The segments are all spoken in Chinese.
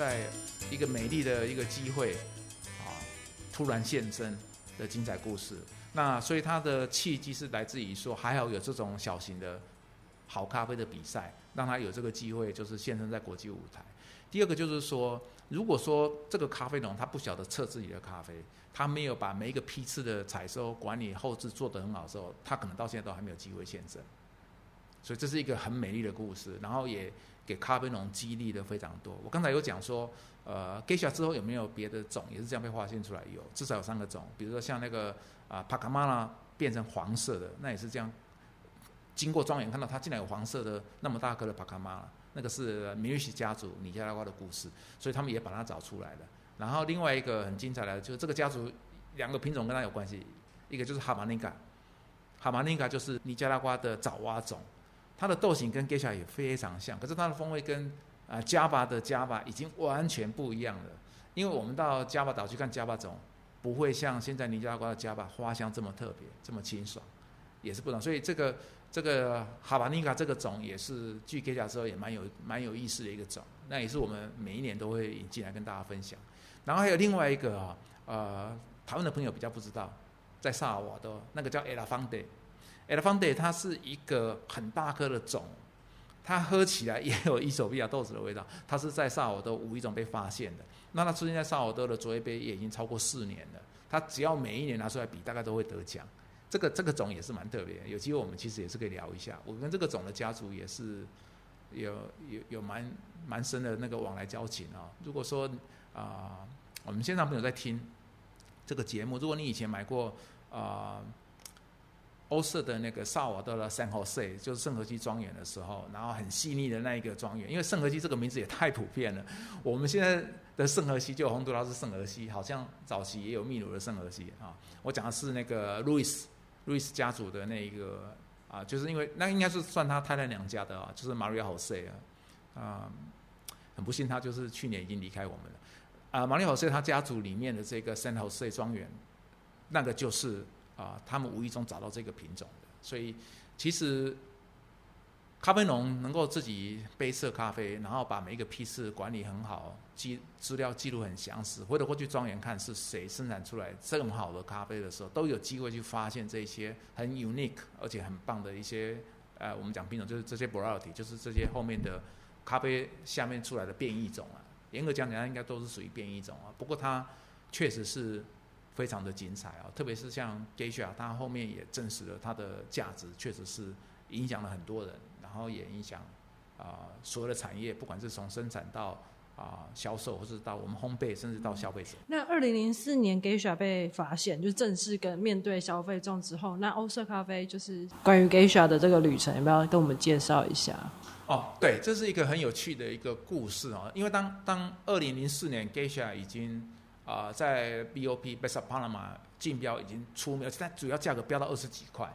在一个美丽的一个机会啊，突然现身的精彩故事。那所以它的契机是来自于说，还好有这种小型的好咖啡的比赛，让他有这个机会，就是现身在国际舞台。第二个就是说，如果说这个咖啡农他不晓得测自己的咖啡，他没有把每一个批次的采收管理后置做得很好的时候，他可能到现在都还没有机会现身。所以这是一个很美丽的故事，然后也给咖啡农激励的非常多。我刚才有讲说，呃，getia 之后有没有别的种也是这样被发现出来？有，至少有三个种，比如说像那个啊帕卡玛拉变成黄色的，那也是这样。经过庄园看到它竟然有黄色的那么大颗的帕卡玛拉，那个是米瑞西家族尼加拉瓜的故事，所以他们也把它找出来了。然后另外一个很精彩的，就是这个家族两个品种跟它有关系，一个就是哈马尼卡，哈马尼卡就是尼加拉瓜的爪哇种，它的豆型跟 Geisha 也非常像，可是它的风味跟啊加巴的加巴已经完全不一样了。因为我们到加巴岛去看加巴种，不会像现在尼加拉瓜的加巴花香这么特别，这么清爽，也是不同。所以这个。这个哈巴尼卡这个种也是据 g e s h a 之后也蛮有蛮有意思的一个种，那也是我们每一年都会引进来跟大家分享。然后还有另外一个啊，呃，台湾的朋友比较不知道，在萨尔瓦多那个叫 Ella Fonde，Ella Fonde 它是一个很大颗的种，它喝起来也有伊索比亚豆子的味道。它是在萨尔瓦多无意中被发现的，那它出现在萨尔瓦多的卓越杯也已经超过四年了。它只要每一年拿出来比，大概都会得奖。这个这个种也是蛮特别，有机会我们其实也是可以聊一下。我跟这个种的家族也是有有有蛮蛮深的那个往来交情啊。如果说啊，我们现场朋友在听这个节目，如果你以前买过啊欧式的那个萨瓦多的圣何塞，就是圣何西庄园的时候，然后很细腻的那一个庄园，因为圣何西这个名字也太普遍了。我们现在的圣何西就洪都拉斯圣何西，好像早期也有秘鲁的圣何西啊。我讲的是那个 路易斯。路易斯家族的那一个啊，就是因为那应该是算他太太娘家的啊，就是玛利亚·豪塞啊，啊，很不幸他就是去年已经离开我们了啊。玛利亚·豪塞他家族里面的这个圣何塞庄园，那个就是啊，他们无意中找到这个品种的，所以其实。咖啡农能够自己杯测咖啡，然后把每一个批次管理很好，记资料记录很详实，或者过去庄园看是谁生产出来这么好的咖啡的时候，都有机会去发现这些很 unique 而且很棒的一些呃，我们讲品种就是这些 variety，就是这些后面的咖啡下面出来的变异种啊。严格讲起来，应该都是属于变异种啊。不过它确实是非常的精彩啊，特别是像 Geisha，它后面也证实了它的价值，确实是影响了很多人。然后也影响啊，所有的产业，不管是从生产到啊销售，或是到我们烘焙，甚至到消费者。那二零零四年 Geisha 被发现，就正式跟面对消费众之后，那欧式咖啡就是关于 Geisha 的这个旅程，要不要跟我们介绍一下？哦，对，这是一个很有趣的一个故事哦。因为当当二零零四年 Geisha 已经啊在 BOP Best Panama 竞标已经出名，而且它主要价格飙到二十几块，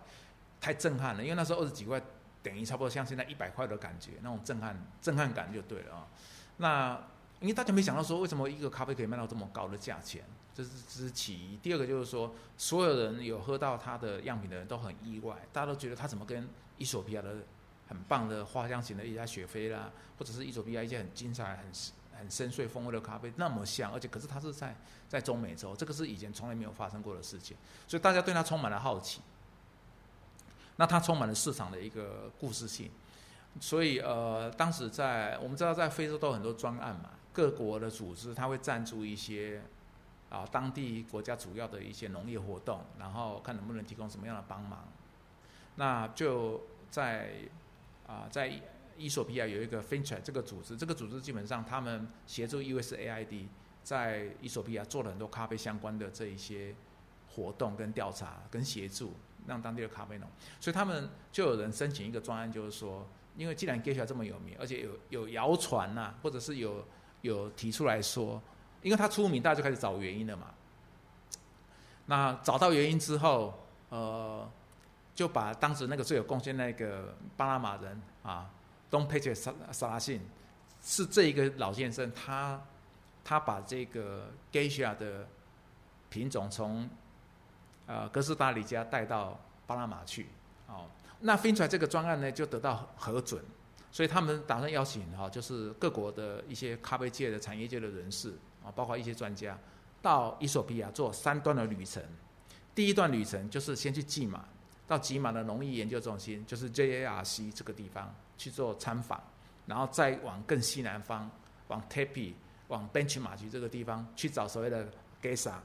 太震撼了。因为那时候二十几块。等于差不多像现在一百块的感觉，那种震撼震撼感就对了啊。那因为大家没想到说，为什么一个咖啡可以卖到这么高的价钱？这是这是其一。第二个就是说，所有人有喝到它的样品的人都很意外，大家都觉得它怎么跟伊索比亚的很棒的花香型的一家雪菲啦，或者是伊索比亚一些很精彩、很很深邃风味的咖啡那么像，而且可是它是在在中美洲，这个是以前从来没有发生过的事情，所以大家对它充满了好奇。那它充满了市场的一个故事性，所以呃，当时在我们知道在非洲都有很多专案嘛，各国的组织它会赞助一些啊当地国家主要的一些农业活动，然后看能不能提供什么样的帮忙。那就在啊在伊索比亚有一个 Finch 这个组织，这个组织基本上他们协助 USAID 在伊索比亚做了很多咖啡相关的这一些活动跟调查跟协助。让当地的咖啡农，所以他们就有人申请一个专案，就是说，因为既然 Geisha 这么有名，而且有有谣传呐，或者是有有提出来说，因为他出名，大家就开始找原因了嘛。那找到原因之后，呃，就把当时那个最有贡献那个巴拿马人啊，东佩切萨萨拉信，是这一个老先生，他他把这个 Geisha 的品种从呃，哥斯达黎加带到巴拿马去，哦，那飞船这个专案呢就得到核准，所以他们打算邀请哈，就是各国的一些咖啡界的产业界的人士啊，包括一些专家，到伊索比亚做三段的旅程。第一段旅程就是先去吉马，到吉马的农业研究中心，就是 JARC 这个地方去做参访，然后再往更西南方，往 Tepi、往 Benchmark 这个地方去找所谓的 Gesa，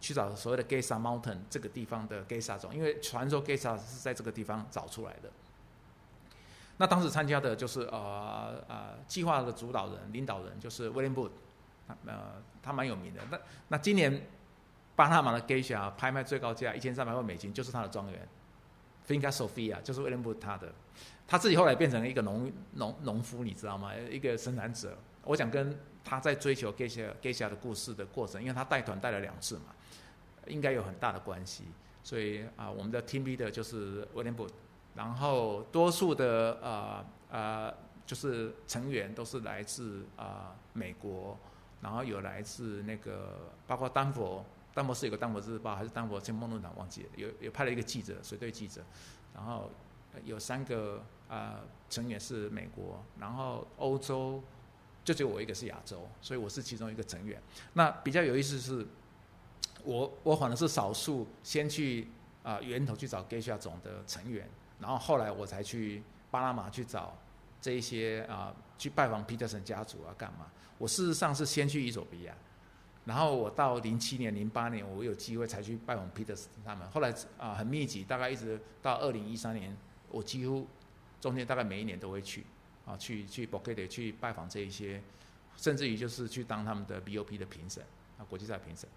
去找所谓的 Gesa Mountain 这个地方的 Gesa 种，因为传说 Gesa 是在这个地方找出来的。那当时参加的就是呃呃计划的主导人、领导人就是 William Wood，呃他蛮有名的。那那今年巴拿马的 Geisha 拍卖最高价一千三百万美金，就是他的庄园，Finca Sofia 就是 William 他的，他自己后来变成了一个农农农夫，你知道吗？一个生产者。我想跟他在追求 Geisha Geisha 的故事的过程，因为他带团带了两次嘛，应该有很大的关系。所以啊，我们的 Team Leader 就是 William。然后多数的呃呃就是成员都是来自啊美国，然后有来自那个包括丹佛，丹佛是有个丹佛日报还是丹佛青梦论坛忘记了，有有派了一个记者随队记者，然后有三个啊成员是美国，然后欧洲就只有我一个是亚洲，所以我是其中一个成员。那比较有意思是，我我反而是少数先去啊源头去找 Geisha 总的成员。然后后来我才去巴拿马去找这一些啊，去拜访皮特森家族啊，干嘛？我事实上是先去伊索比亚，然后我到零七年、零八年，我有机会才去拜访皮特森他们。后来啊，很密集，大概一直到二零一三年，我几乎中间大概每一年都会去啊，去去 b o k e t 去拜访这一些，甚至于就是去当他们的 BOP 的评审啊，国际赛评审。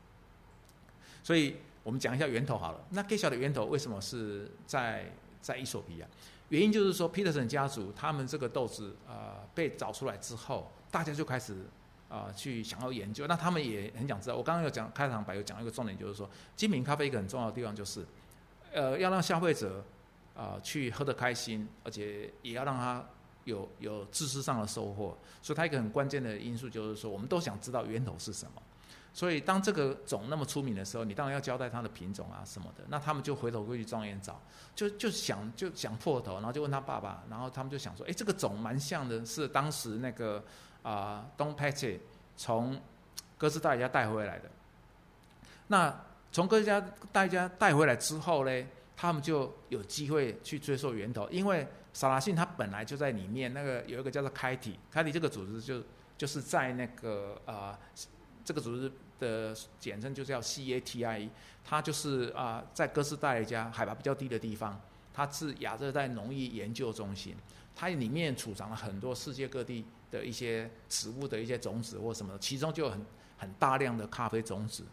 所以我们讲一下源头好了。那 G 小的源头为什么是在？在伊索比亚，原因就是说，Peterson 家族他们这个豆子呃被找出来之后，大家就开始啊去想要研究。那他们也很想知道。我刚刚有讲开场白有讲一个重点，就是说精品咖啡一个很重要的地方就是，呃，要让消费者啊去喝得开心，而且也要让他有有知识上的收获。所以它一个很关键的因素就是说，我们都想知道源头是什么。所以，当这个种那么出名的时候，你当然要交代它的品种啊什么的。那他们就回头过去庄园找，就就想就想破头，然后就问他爸爸，然后他们就想说，哎，这个种蛮像的，是当时那个啊东 Patch 从哥斯达黎加带回来的。那从哥斯达大家带回来之后呢，他们就有机会去追溯源头，因为萨拉信它本来就在里面，那个有一个叫做开体，开体这个组织就就是在那个啊。这个组织的简称就叫 CATI，它就是啊，在哥斯达黎加海拔比较低的地方，它是亚热带农业研究中心，它里面储藏了很多世界各地的一些植物的一些种子或什么，其中就有很很大量的咖啡种子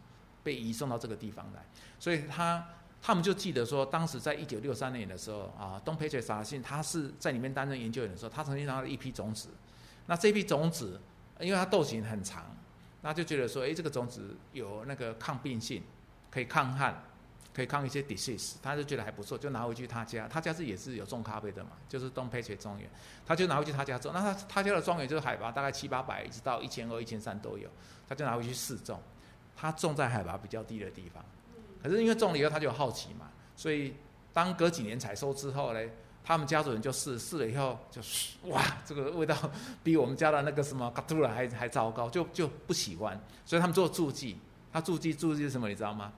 被移送到这个地方来，所以他他们就记得说，当时在一九六三年的时候啊，东佩切萨信他是在里面担任研究员的时候，他曾经拿了一批种子，那这批种子因为它豆型很长。那就觉得说，哎，这个种子有那个抗病性，可以抗旱，可以抗一些 disease，他就觉得还不错，就拿回去他家。他家是也是有种咖啡的嘛，就是东佩雪庄园，他就拿回去他家种。那他他家的庄园就是海拔大概七八百，一直到一千二、一千三都有，他就拿回去试种。他种在海拔比较低的地方，可是因为种了以后他就好奇嘛，所以当隔几年采收之后嘞。他们家族人就试试了以后，就 是哇，这个味道比我们家的那个什么卡图拉还还糟糕，就就不喜欢。所以他们做助记，他助记助记是什么？你知道吗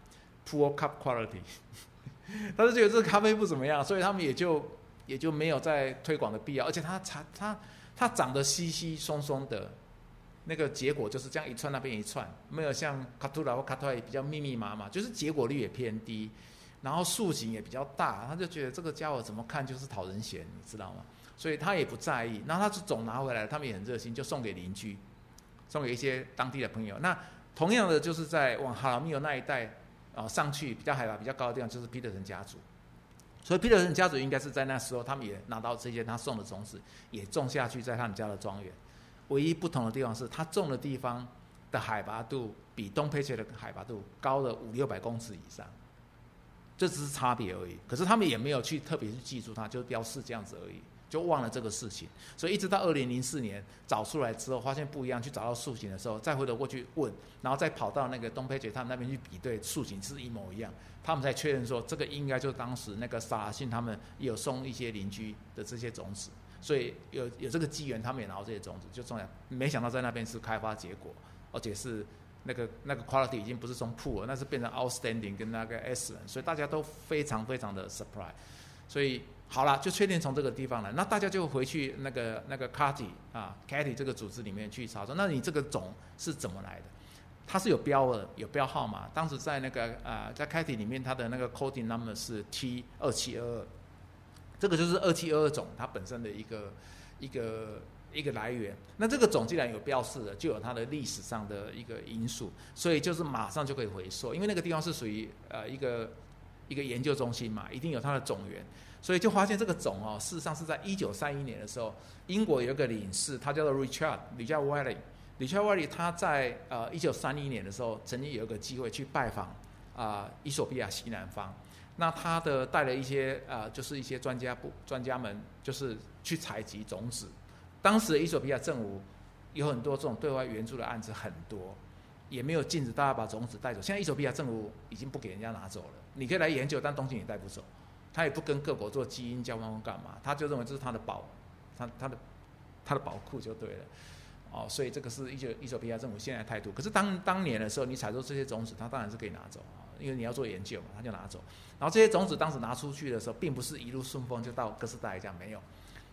？Poor cup quality。他就觉得这咖啡不怎么样，所以他们也就也就没有再推广的必要。而且它它它它长得稀稀松松的，那个结果就是这样一串那边一串，没有像卡图拉或卡图拉比较密密麻麻，就是结果率也偏低。然后树形也比较大，他就觉得这个家伙怎么看就是讨人嫌，你知道吗？所以他也不在意。然后他就总拿回来，他们也很热心，就送给邻居，送给一些当地的朋友。那同样的，就是在往哈拉米尔那一带啊上去比较海拔比较高的地方，就是皮特森家族。所以皮特森家族应该是在那时候，他们也拿到这些他送的种子，也种下去在他们家的庄园。唯一不同的地方是他种的地方的海拔度比东佩切的海拔度高了五六百公尺以上。这只是差别而已，可是他们也没有去特别去记住它，就是标示这样子而已，就忘了这个事情。所以一直到二零零四年找出来之后，发现不一样，去找到树形的时候，再回头过去问，然后再跑到那个东佩姐他们那边去比对树形是一模一样，他们才确认说这个应该就是当时那个沙信他们有送一些邻居的这些种子。所以有有这个机缘，他们也拿到这些种子就种下，没想到在那边是开发结果，而且是那个那个 quality 已经不是从 poor，那是变成 outstanding 跟那个 excellent，所以大家都非常非常的 surprise，所以好了，就确定从这个地方来，那大家就回去那个那个 Carty 啊 Carty 这个组织里面去查说，那你这个种是怎么来的？它是有标的，有标号码。当时在那个呃，在 Carty 里面，它的那个 coding number 是 T 二七二二。这个就是二七二二种它本身的一个一个一个来源。那这个种既然有标示的，就有它的历史上的一个因素，所以就是马上就可以回溯，因为那个地方是属于呃一个一个研究中心嘛，一定有它的种源，所以就发现这个种哦，事实上是在一九三一年的时候，英国有一个领事，他叫做 Richard Richard Wiley，Richard Wiley 他在呃一九三一年的时候，曾经有一个机会去拜访啊，伊索比亚西南方。那他的带了一些呃，就是一些专家部专家们，就是去采集种子。当时的伊索比亚政府有很多这种对外援助的案子很多，也没有禁止大家把种子带走。现在伊索比亚政府已经不给人家拿走了，你可以来研究，但东西也带不走。他也不跟各国做基因交换干嘛，他就认为这是他的宝，他他的他的宝库就对了。哦，所以这个是一九一九比亚政府现在态度。可是当当年的时候，你采收这些种子，他当然是可以拿走啊，因为你要做研究嘛，他就拿走。然后这些种子当时拿出去的时候，并不是一路顺风就到哥斯达黎加，没有。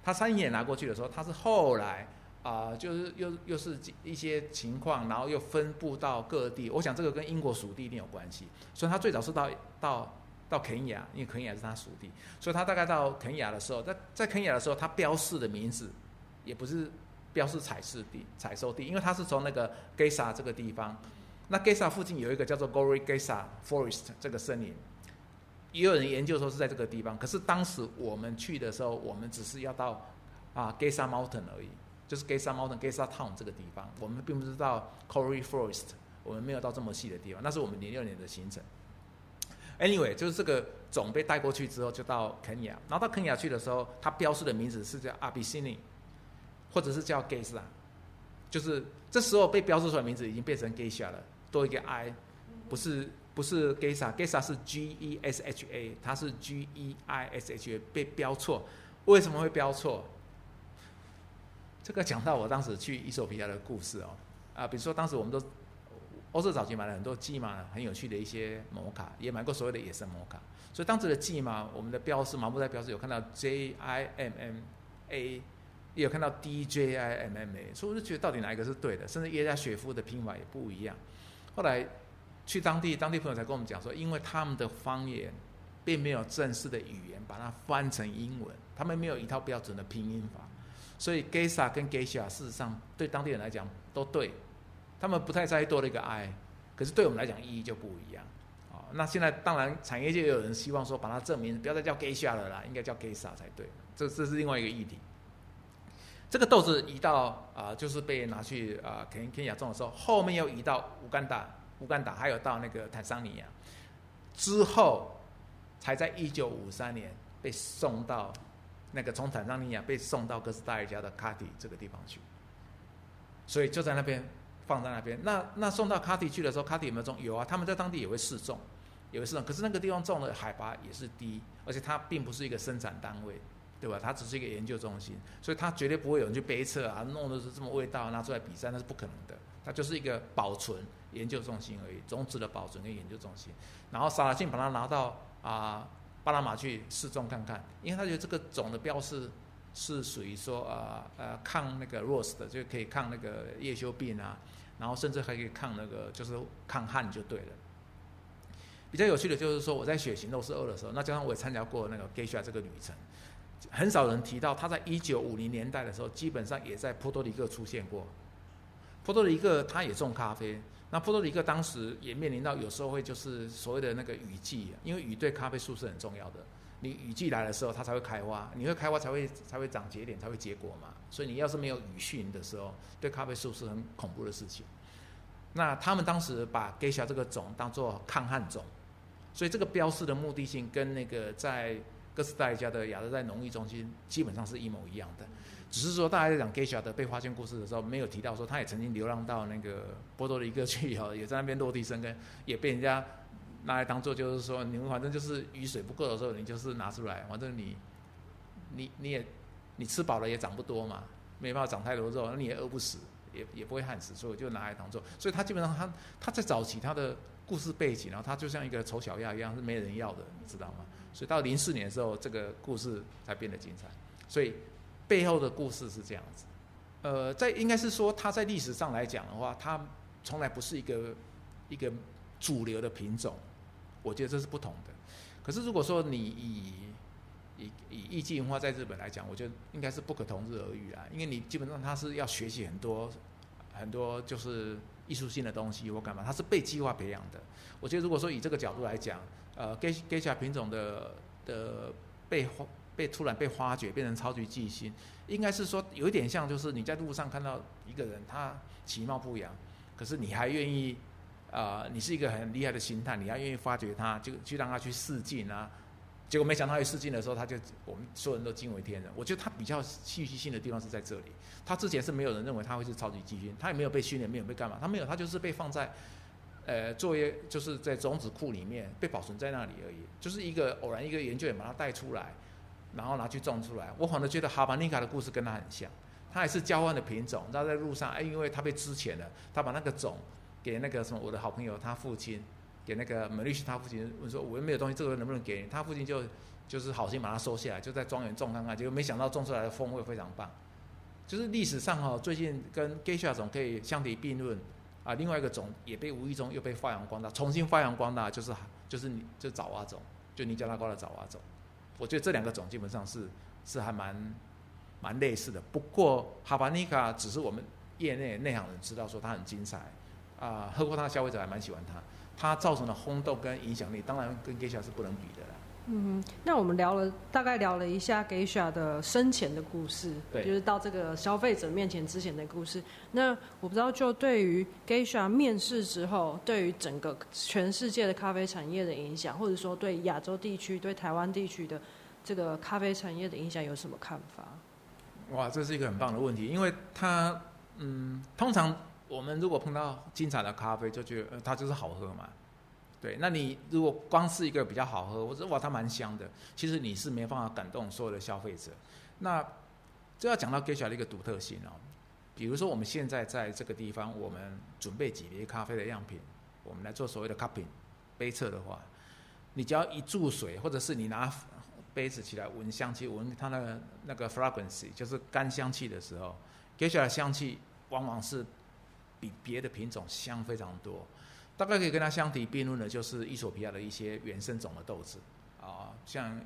他三眼拿过去的时候，他是后来啊，就是又又是一些情况，然后又分布到各地。我想这个跟英国属地一定有关系。所以他最早是到到到肯雅，因为肯雅是他属地，所以他大概到肯雅的时候，在在肯雅的时候，他标示的名字也不是。标示采试地、采收地，因为它是从那个 Gesa 这个地方，那 Gesa 附近有一个叫做 Gori Gesa Forest 这个森林，也有人研究说是在这个地方。可是当时我们去的时候，我们只是要到啊 Gesa Mountain 而已，就是 Gesa Mountain、Gesa Town 这个地方，我们并不知道 Gory Forest，我们没有到这么细的地方。那是我们零六年的行程。Anyway，就是这个种被带过去之后，就到肯尼亚，然后到肯尼亚去的时候，它标示的名字是叫阿比西尼。或者是叫 Geisha，就是这时候被标示出来名字已经变成 Gesha 了，多一个 I，不是不是 Gesa，Gesa 是 G E S H A，它是 G E I S H A 被标错，为什么会标错？这个讲到我当时去伊索比亚的故事哦，啊，比如说当时我们都欧洲早期买了很多骑马，很有趣的一些摩卡，也买过所谓的野生摩卡，所以当时的骑马，我们的标识，盲目在标识有看到 J I M M A。也有看到 D J I M M A，所以我就觉得到底哪一个是对的，甚至耶加雪夫的拼法也不一样。后来去当地，当地朋友才跟我们讲说，因为他们的方言并没有正式的语言把它翻成英文，他们没有一套标准的拼音法，所以 Gesa 跟 Gesha 事实上对当地人来讲都对，他们不太在意多了一个 I，可是对我们来讲意义就不一样。啊，那现在当然产业界有人希望说把它证明不要再叫 gaysha 了啦，应该叫 gaysa 才对，这这是另外一个议题。这个豆子移到啊，就是被拿去啊肯肯亚种的时候，后面又移到乌干达、乌干达，还有到那个坦桑尼亚，之后才在一九五三年被送到那个从坦桑尼亚被送到哥斯达黎加的卡迪这个地方去。所以就在那边放在那边。那那送到卡迪去的时候，卡迪有没有种？有啊，他们在当地也会试种，也会试种。可是那个地方种的海拔也是低，而且它并不是一个生产单位。对吧？它只是一个研究中心，所以它绝对不会有人去背测啊，弄的是这么味道拿出来比赛，那是不可能的。它就是一个保存研究中心而已，种子的保存跟研究中心。然后萨拉信把它拿到啊巴拿马去试种看看，因为他觉得这个种的标示是属于说呃呃抗那个 rose 的，就可以抗那个叶锈病啊，然后甚至还可以抗那个就是抗旱就对了。比较有趣的就是说我在血型都是二的时候，那加上我也参加过那个 Geisha 这个旅程。很少人提到他在一九五零年代的时候，基本上也在波多黎各出现过。波多黎各他也种咖啡，那波多黎各当时也面临到有时候会就是所谓的那个雨季，因为雨对咖啡树是很重要的。你雨季来的时候，它才会开花，你会开花才会才会长节点，才会结果嘛。所以你要是没有雨汛的时候，对咖啡树是很恐怖的事情。那他们当时把 g e s h a 这个种当做抗旱种，所以这个标示的目的性跟那个在哥斯达黎加的亚热带农业中心基本上是一模一样的，只是说大家在讲 g e s h a 的被发现故事的时候，没有提到说他也曾经流浪到那个波多黎各去哦，也在那边落地生根，也被人家拿来当做就是说，你们反正就是雨水不够的时候，你就是拿出来，反正你你你也你吃饱了也长不多嘛，没办法长太多肉，那你也饿不死，也也不会旱死，所以我就拿来当做。所以他基本上他他在早期他的故事背景，然后他就像一个丑小鸭一样是没人要的，你知道吗？所以到零四年的时候，这个故事才变得精彩。所以背后的故事是这样子。呃，在应该是说它在历史上来讲的话，它从来不是一个一个主流的品种，我觉得这是不同的。可是如果说你以以以艺伎文化在日本来讲，我觉得应该是不可同日而语啊，因为你基本上它是要学习很多很多就是艺术性的东西或干嘛，它是被计划培养的。我觉得如果说以这个角度来讲，呃，Ge Geisha 品种的的被被突然被发掘变成超级巨星，应该是说有一点像就是你在路上看到一个人他其貌不扬，可是你还愿意啊，你是一个很厉害的星探，你要愿意发掘他，就去让他去试镜啊。结果没想到他试镜的时候，他就我们所有人都惊为天人。我觉得他比较戏剧性的地方是在这里。他之前是没有人认为他会是超级巨星，他也没有被训练，没有被干嘛，他没有，他就是被放在呃作业，就是在种子库里面被保存在那里而已。就是一个偶然一个研究员把他带出来，然后拿去种出来。我反而觉得哈巴尼卡的故事跟他很像，他也是交换的品种。然后在路上，哎，因为他被支遣了，他把那个种给那个什么我的好朋友他父亲。给那个门律师他父亲问说：“我又没有东西，这个能不能给你？”他父亲就就是好心把它收下来，就在庄园种看看。结果没想到种出来的风味非常棒。就是历史上哈，最近跟 Geisha 种可以相提并论啊。另外一个种也被无意中又被发扬光大，重新发扬光大，就是就是你就爪哇种，就尼加拉瓜的爪哇种。我觉得这两个种基本上是是还蛮蛮类似的。不过哈巴尼卡只是我们业内内行人知道说它很精彩啊，喝过它的消费者还蛮喜欢它。它造成的轰动跟影响力，当然跟 Geisha 是不能比的啦。嗯，那我们聊了大概聊了一下 Geisha 的生前的故事，对，就是到这个消费者面前之前的故事。那我不知道，就对于 Geisha 面世之后，对于整个全世界的咖啡产业的影响，或者说对亚洲地区、对台湾地区的这个咖啡产业的影响，有什么看法？哇，这是一个很棒的问题，因为它，嗯，通常。我们如果碰到精彩的咖啡，就觉得它就是好喝嘛，对。那你如果光是一个比较好喝，或者哇它蛮香的，其实你是没办法感动所有的消费者。那这要讲到 Gesha 的一个独特性哦。比如说我们现在在这个地方，我们准备几杯咖啡的样品，我们来做所谓的 cupping 杯测的话，你只要一注水，或者是你拿杯子起来闻香气，闻它那个那个 fragrance，就是干香气的时候，Gesha 的香气往往是。比别的品种香非常多，大概可以跟它相提并论的，就是伊索比亚的一些原生种的豆子啊，像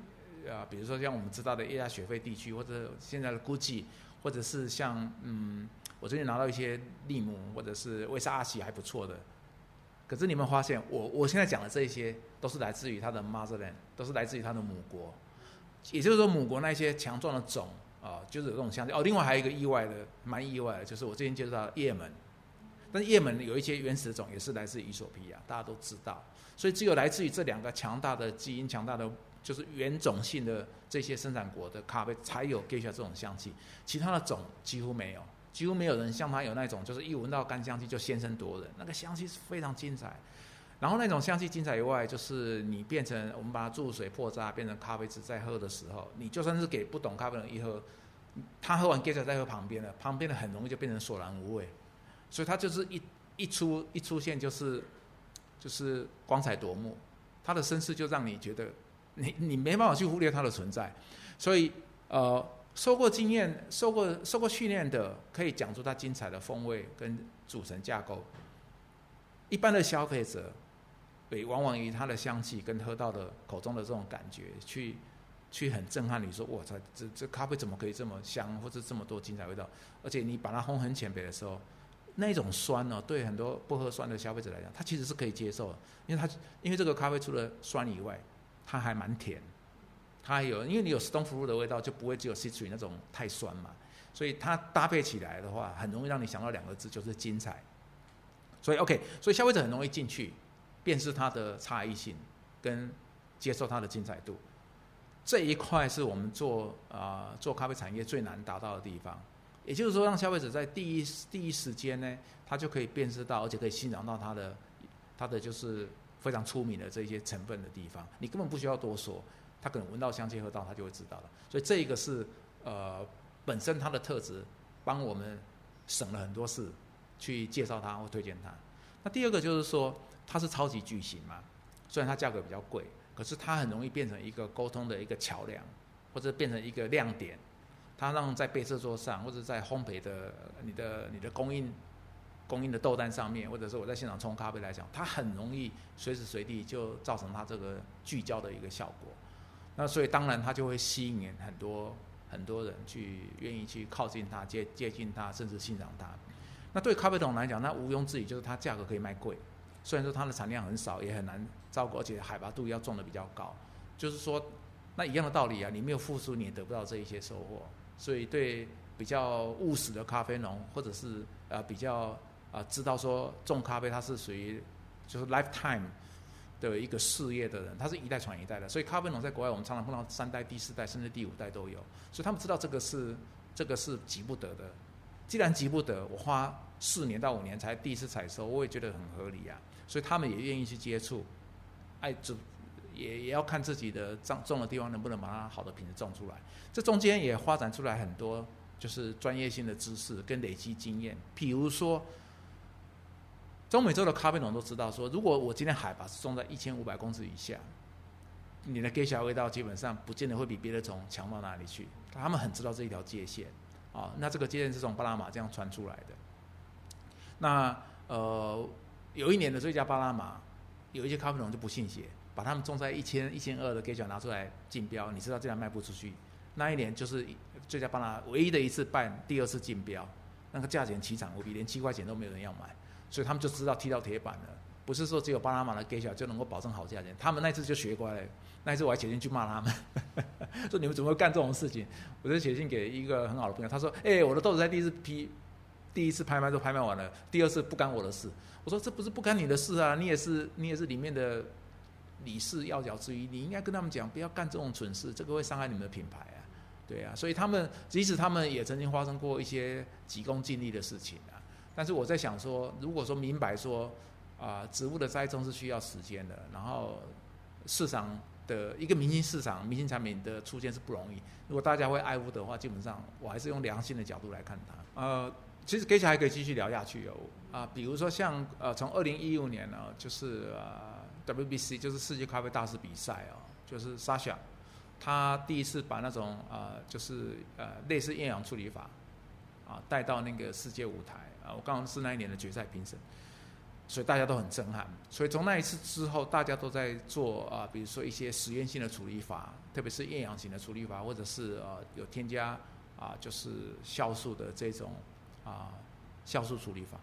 啊，比如说像我们知道的叶亚雪菲地区，或者现在的 Gucci，或者是像嗯，我最近拿到一些利姆或者是威萨阿奇还不错的。可是你们发现，我我现在讲的这些都是来自于它的 motherland，都是来自于它的母国，也就是说母国那些强壮的种啊，就是有这种香气。哦，另外还有一个意外的，蛮意外的，就是我最近介绍叶门。但是也门有一些原始种也是来自伊索比亚，大家都知道，所以只有来自于这两个强大的基因、强大的就是原种性的这些生产国的咖啡才有 Geisha 这种香气，其他的种几乎没有，几乎没有人像它有那种就是一闻到干香气就先声夺人，那个香气是非常精彩。然后那种香气精彩以外，就是你变成我们把它注水破渣变成咖啡汁再喝的时候，你就算是给不懂咖啡的人一喝，他喝完 Geisha 再喝旁边的，旁边的很容易就变成索然无味。所以它就是一一出一出现就是就是光彩夺目，它的身世就让你觉得你你没办法去忽略它的存在。所以呃，受过经验、受过受过训练的，可以讲出它精彩的风味跟组成架构。一般的消费者，对，往往以它的香气跟喝到的口中的这种感觉，去去很震撼你说，哇操，这这咖啡怎么可以这么香，或者这么多精彩味道？而且你把它烘很浅焙的时候。那种酸呢，对很多不喝酸的消费者来讲，他其实是可以接受的，因为它因为这个咖啡除了酸以外，它还蛮甜，它还有因为你有 stone fruit 的味道，就不会只有 citrus 那种太酸嘛，所以它搭配起来的话，很容易让你想到两个字，就是精彩。所以 OK，所以消费者很容易进去辨识它的差异性，跟接受它的精彩度，这一块是我们做啊做咖啡产业最难达到的地方。也就是说，让消费者在第一第一时间呢，他就可以辨识到，而且可以欣赏到它的，它的就是非常出名的这些成分的地方。你根本不需要多说，他可能闻到香气、喝到，他就会知道了。所以这个是呃本身它的特质帮我们省了很多事，去介绍它或推荐它。那第二个就是说，它是超级巨型嘛，虽然它价格比较贵，可是它很容易变成一个沟通的一个桥梁，或者变成一个亮点。它让在备测桌上，或者在烘焙的你的你的供应供应的豆单上面，或者是我在现场冲咖啡来讲，它很容易随时随地就造成它这个聚焦的一个效果。那所以当然它就会吸引很多很多人去愿意去靠近它、接接近它，甚至欣赏它。那对咖啡桶来讲，那毋庸置疑就是它价格可以卖贵，虽然说它的产量很少，也很难照顾，而且海拔度要种的比较高。就是说，那一样的道理啊，你没有付出，你也得不到这一些收获。所以对比较务实的咖啡农，或者是呃比较啊知道说种咖啡它是属于就是 lifetime 的一个事业的人，他是一代传一代的。所以咖啡农在国外，我们常常碰到三代、第四代甚至第五代都有，所以他们知道这个是这个是急不得的。既然急不得，我花四年到五年才第一次采收，我也觉得很合理啊。所以他们也愿意去接触，爱种。也也要看自己的种种的地方能不能把它好的品质种出来。这中间也发展出来很多就是专业性的知识跟累积经验。譬如说，中美洲的咖啡农都知道说，如果我今天海拔是种在一千五百公尺以下，你的 g e 味道基本上不见得会比别的种强到哪里去。他们很知道这一条界限啊。那这个界限是从巴拿马这样传出来的。那呃，有一年的最佳巴拿马，有一些咖啡农就不信邪。把他们种在一千一千二的 Geisha 拿出来竞标，你知道竟然卖不出去。那一年就是最佳巴拿唯一的一次办第二次竞标，那个价钱奇涨无比，连七块钱都没有人要买，所以他们就知道踢到铁板了。不是说只有巴拿马的 Geisha 就能够保证好价钱，他们那次就学乖了。那一次我还写信去骂他们，说你们怎么会干这种事情？我就写信给一个很好的朋友，他说：“哎，我的豆子在第一次批，第一次拍卖都拍卖完了，第二次不干我的事。”我说：“这不是不干你的事啊，你也是你也是里面的。”理事要角之一，你应该跟他们讲，不要干这种蠢事，这个会伤害你们的品牌啊，对啊，所以他们即使他们也曾经发生过一些急功近利的事情啊，但是我在想说，如果说明白说啊，植物的栽种是需要时间的，然后市场的一个明星市场、明星产品的出现是不容易，如果大家会爱护的话，基本上我还是用良心的角度来看它。呃，其实接下来可以继续聊下去哦，啊，比如说像呃，从二零一五年呢，就是啊。WBC 就是世界咖啡大师比赛哦，就是 Sasha，他第一次把那种呃，就是呃类似厌氧处理法啊带到那个世界舞台啊，我刚好是那一年的决赛评审，所以大家都很震撼。所以从那一次之后，大家都在做啊，比如说一些实验性的处理法，特别是厌氧型的处理法，或者是呃有添加啊就是酵素的这种啊酵素处理法，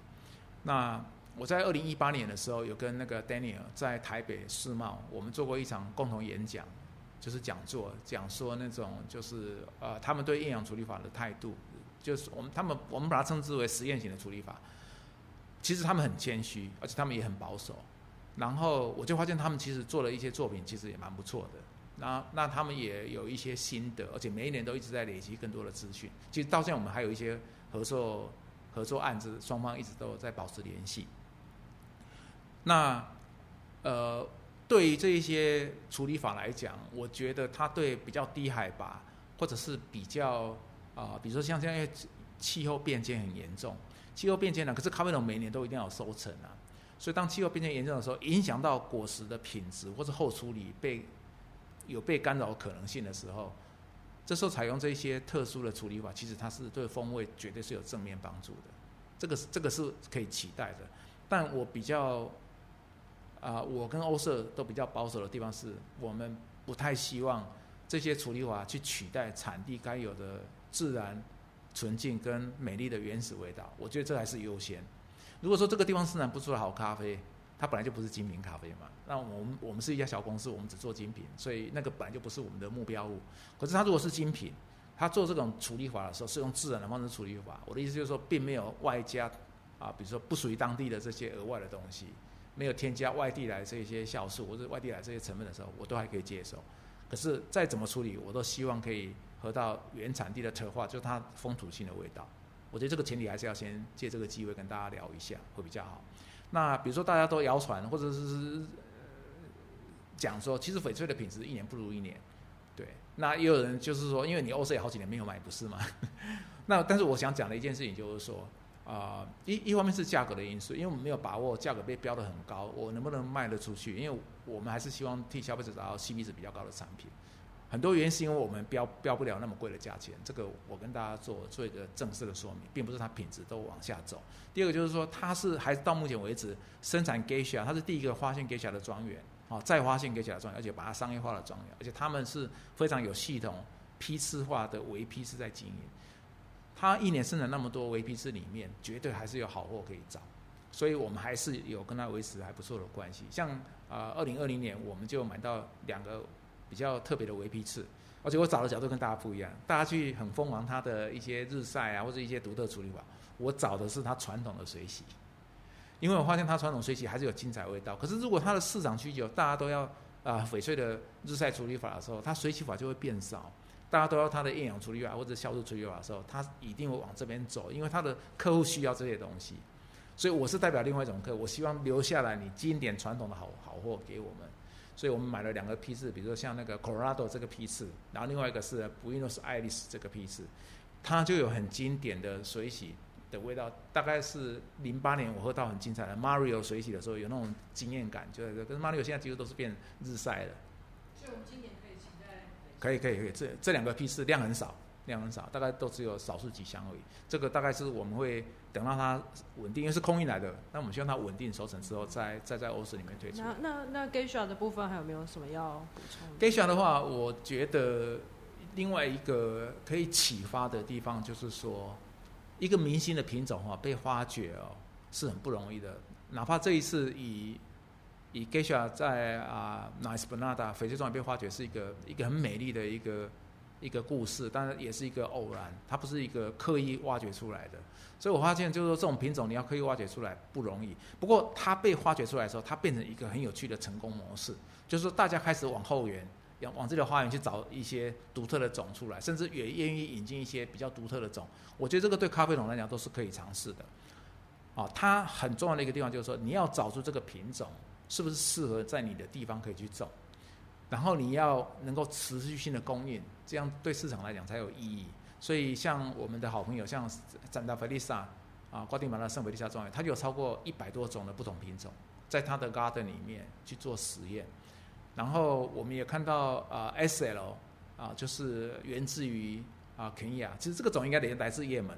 那。我在二零一八年的时候，有跟那个 Daniel 在台北世贸，我们做过一场共同演讲，就是讲座，讲说那种就是呃，他们对厌氧处理法的态度，就是我们他们我们把它称之为实验型的处理法。其实他们很谦虚，而且他们也很保守。然后我就发现他们其实做了一些作品，其实也蛮不错的。那那他们也有一些心得，而且每一年都一直在累积更多的资讯。其实到现在我们还有一些合作合作案子，双方一直都在保持联系。那，呃，对于这一些处理法来讲，我觉得它对比较低海拔，或者是比较啊，比如说像现在气候变迁很严重，气候变迁呢，可是咖啡农每年都一定要收成啊，所以当气候变迁严重的时候，影响到果实的品质或者后处理被有被干扰可能性的时候，这时候采用这些特殊的处理法，其实它是对风味绝对是有正面帮助的，这个是这个是可以期待的，但我比较。啊，我跟欧社都比较保守的地方是，我们不太希望这些处理法去取代产地该有的自然、纯净跟美丽的原始味道。我觉得这还是优先。如果说这个地方生产不出来好咖啡，它本来就不是精品咖啡嘛。那我们我们是一家小公司，我们只做精品，所以那个本来就不是我们的目标物。可是它如果是精品，它做这种处理法的时候是用自然的方式处理法。我的意思就是说，并没有外加啊，比如说不属于当地的这些额外的东西。没有添加外地来这些酵素或者外地来这些成分的时候，我都还可以接受。可是再怎么处理，我都希望可以喝到原产地的特化，就是它风土性的味道。我觉得这个前提还是要先借这个机会跟大家聊一下，会比较好。那比如说大家都谣传或者是讲说，其实翡翠的品质一年不如一年，对。那也有人就是说，因为你欧式也好几年没有买，不是吗？那但是我想讲的一件事情就是说，啊、一一方面是价格的因素，因为我们没有把握价格被标的很高，我能不能卖得出去？因为我们还是希望替消费者找到 CP 值比较高的产品。很多原因是因为我们标标不了那么贵的价钱，这个我跟大家做做一个正式的说明，并不是它品质都往下走。第二个就是说，它是还是到目前为止生产 Geisha，它是第一个发现 Geisha 的庄园，哦，再发现 Geisha 的庄园，而且把它商业化的庄园，而且他们是非常有系统、批次化的围批次在经营。它一年生产那么多围批次里面，绝对还是有好货可以找，所以我们还是有跟它维持还不错的关系。像啊，二零二零年我们就买到两个比较特别的围批次，而且我找的角度跟大家不一样，大家去很疯狂它的一些日晒啊，或者一些独特处理法，我找的是它传统的水洗，因为我发现它传统水洗还是有精彩味道。可是如果它的市场需求大家都要啊翡翠的日晒处理法的时候，它水洗法就会变少。大家都要它的厌氧处理法或者消毒处理法的时候，它一定会往这边走，因为它的客户需要这些东西。所以我是代表另外一种客，我希望留下来你经典传统的好好货给我们。所以我们买了两个批次，比如说像那个 Colorado 这个批次，然后另外一个是 Buenos Aires 这个批次，它就有很经典的水洗的味道。大概是零八年我喝到很精彩的 Mario 水洗的时候，有那种惊艳感，就是跟 Mario 现在几乎都是变日晒了。所以我们今年可以期待。可以可以可以，这这两个批次量很少，量很少，大概都只有少数几箱而已。这个大概是我们会等到它稳定，因为是空运来的，那我们希望它稳定收成之后，再再在欧市里面推出。那那那 Geisha 的部分还有没有什么要补充的？Geisha 的话，我觉得另外一个可以启发的地方就是说，一个明星的品种哈、被发掘哦是很不容易的，哪怕这一次以以 Geisha 在啊 Nice Banana 翡翠庄园被发掘是一个一个很美丽的一个一个故事，但是也是一个偶然，它不是一个刻意挖掘出来的。所以我发现就是说这种品种你要刻意挖掘出来不容易。不过它被发掘出来的时候，它变成一个很有趣的成功模式，就是说大家开始往后园。要往这个花园去找一些独特的种出来，甚至也愿意引进一些比较独特的种。我觉得这个对咖啡农来讲都是可以尝试的。啊，它很重要的一个地方就是说，你要找出这个品种是不是适合在你的地方可以去种，然后你要能够持续性的供应，这样对市场来讲才有意义。所以像我们的好朋友，像展达菲利萨啊，瓜地马拉圣菲利萨庄园，它就有超过一百多种的不同品种，在它的 garden 里面去做实验。然后我们也看到啊、呃、，SL 啊，就是源自于啊肯亚，其实这个种应该得来自也门。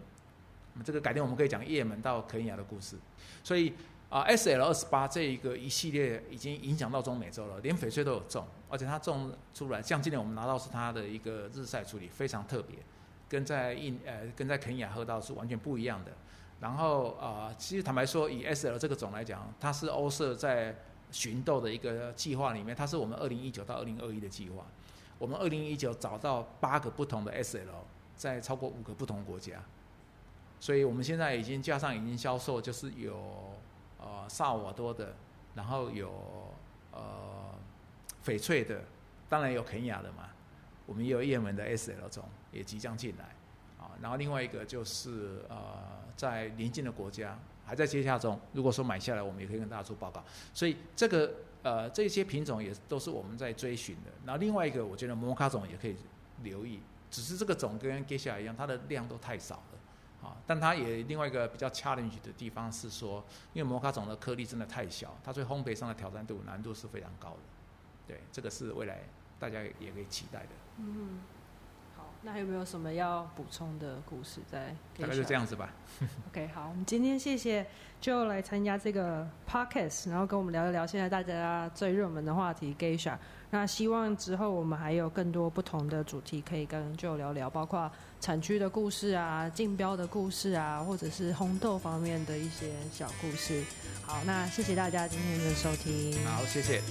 那么这个改天我们可以讲也门到肯亚的故事。所以啊，SL 二十八这一个一系列已经影响到中美洲了，连翡翠都有种，而且它种出来，像今年我们拿到是它的一个日晒处理非常特别，跟在印呃跟在肯亚喝到是完全不一样的。然后啊、其实坦白说，以 SL 这个种来讲，它是欧社在寻豆的一个计划里面，它是我们二零一九到二零二一的计划。我们二零一九找到八个不同的 SL，在超过五个不同国家，所以我们现在已经加上已经销售，就是有呃萨瓦多的，然后有呃翡翠的，当然有肯亚的嘛，我们也有也门的 SL 种也即将进来啊。然后另外一个就是呃在邻近的国家。还在接洽中。如果说买下来，我们也可以跟大家做报告。所以这个呃这些品种也都是我们在追寻的。然后另外一个，我觉得摩卡种也可以留意，只是这个种跟接下来一样，它的量都太少啊。但它也另外一个比较 challenge 的地方是说，因为摩卡种的颗粒真的太小，它对烘焙上的挑战度难度是非常高的。对，这个是未来大家也可以期待的。嗯，那还有没有什么要补充的故事在？大概就这样子吧。OK，好，我们今天谢谢 Joe 来参加这个 Podcast，然后跟我们聊一聊现在大家最热门的话题 Geisha。那希望之后我们还有更多不同的主题可以跟 Joe 聊聊，包括产区的故事啊、竞标的故事啊，或者是红豆方面的一些小故事。好，那谢谢大家今天的收听。好，谢谢。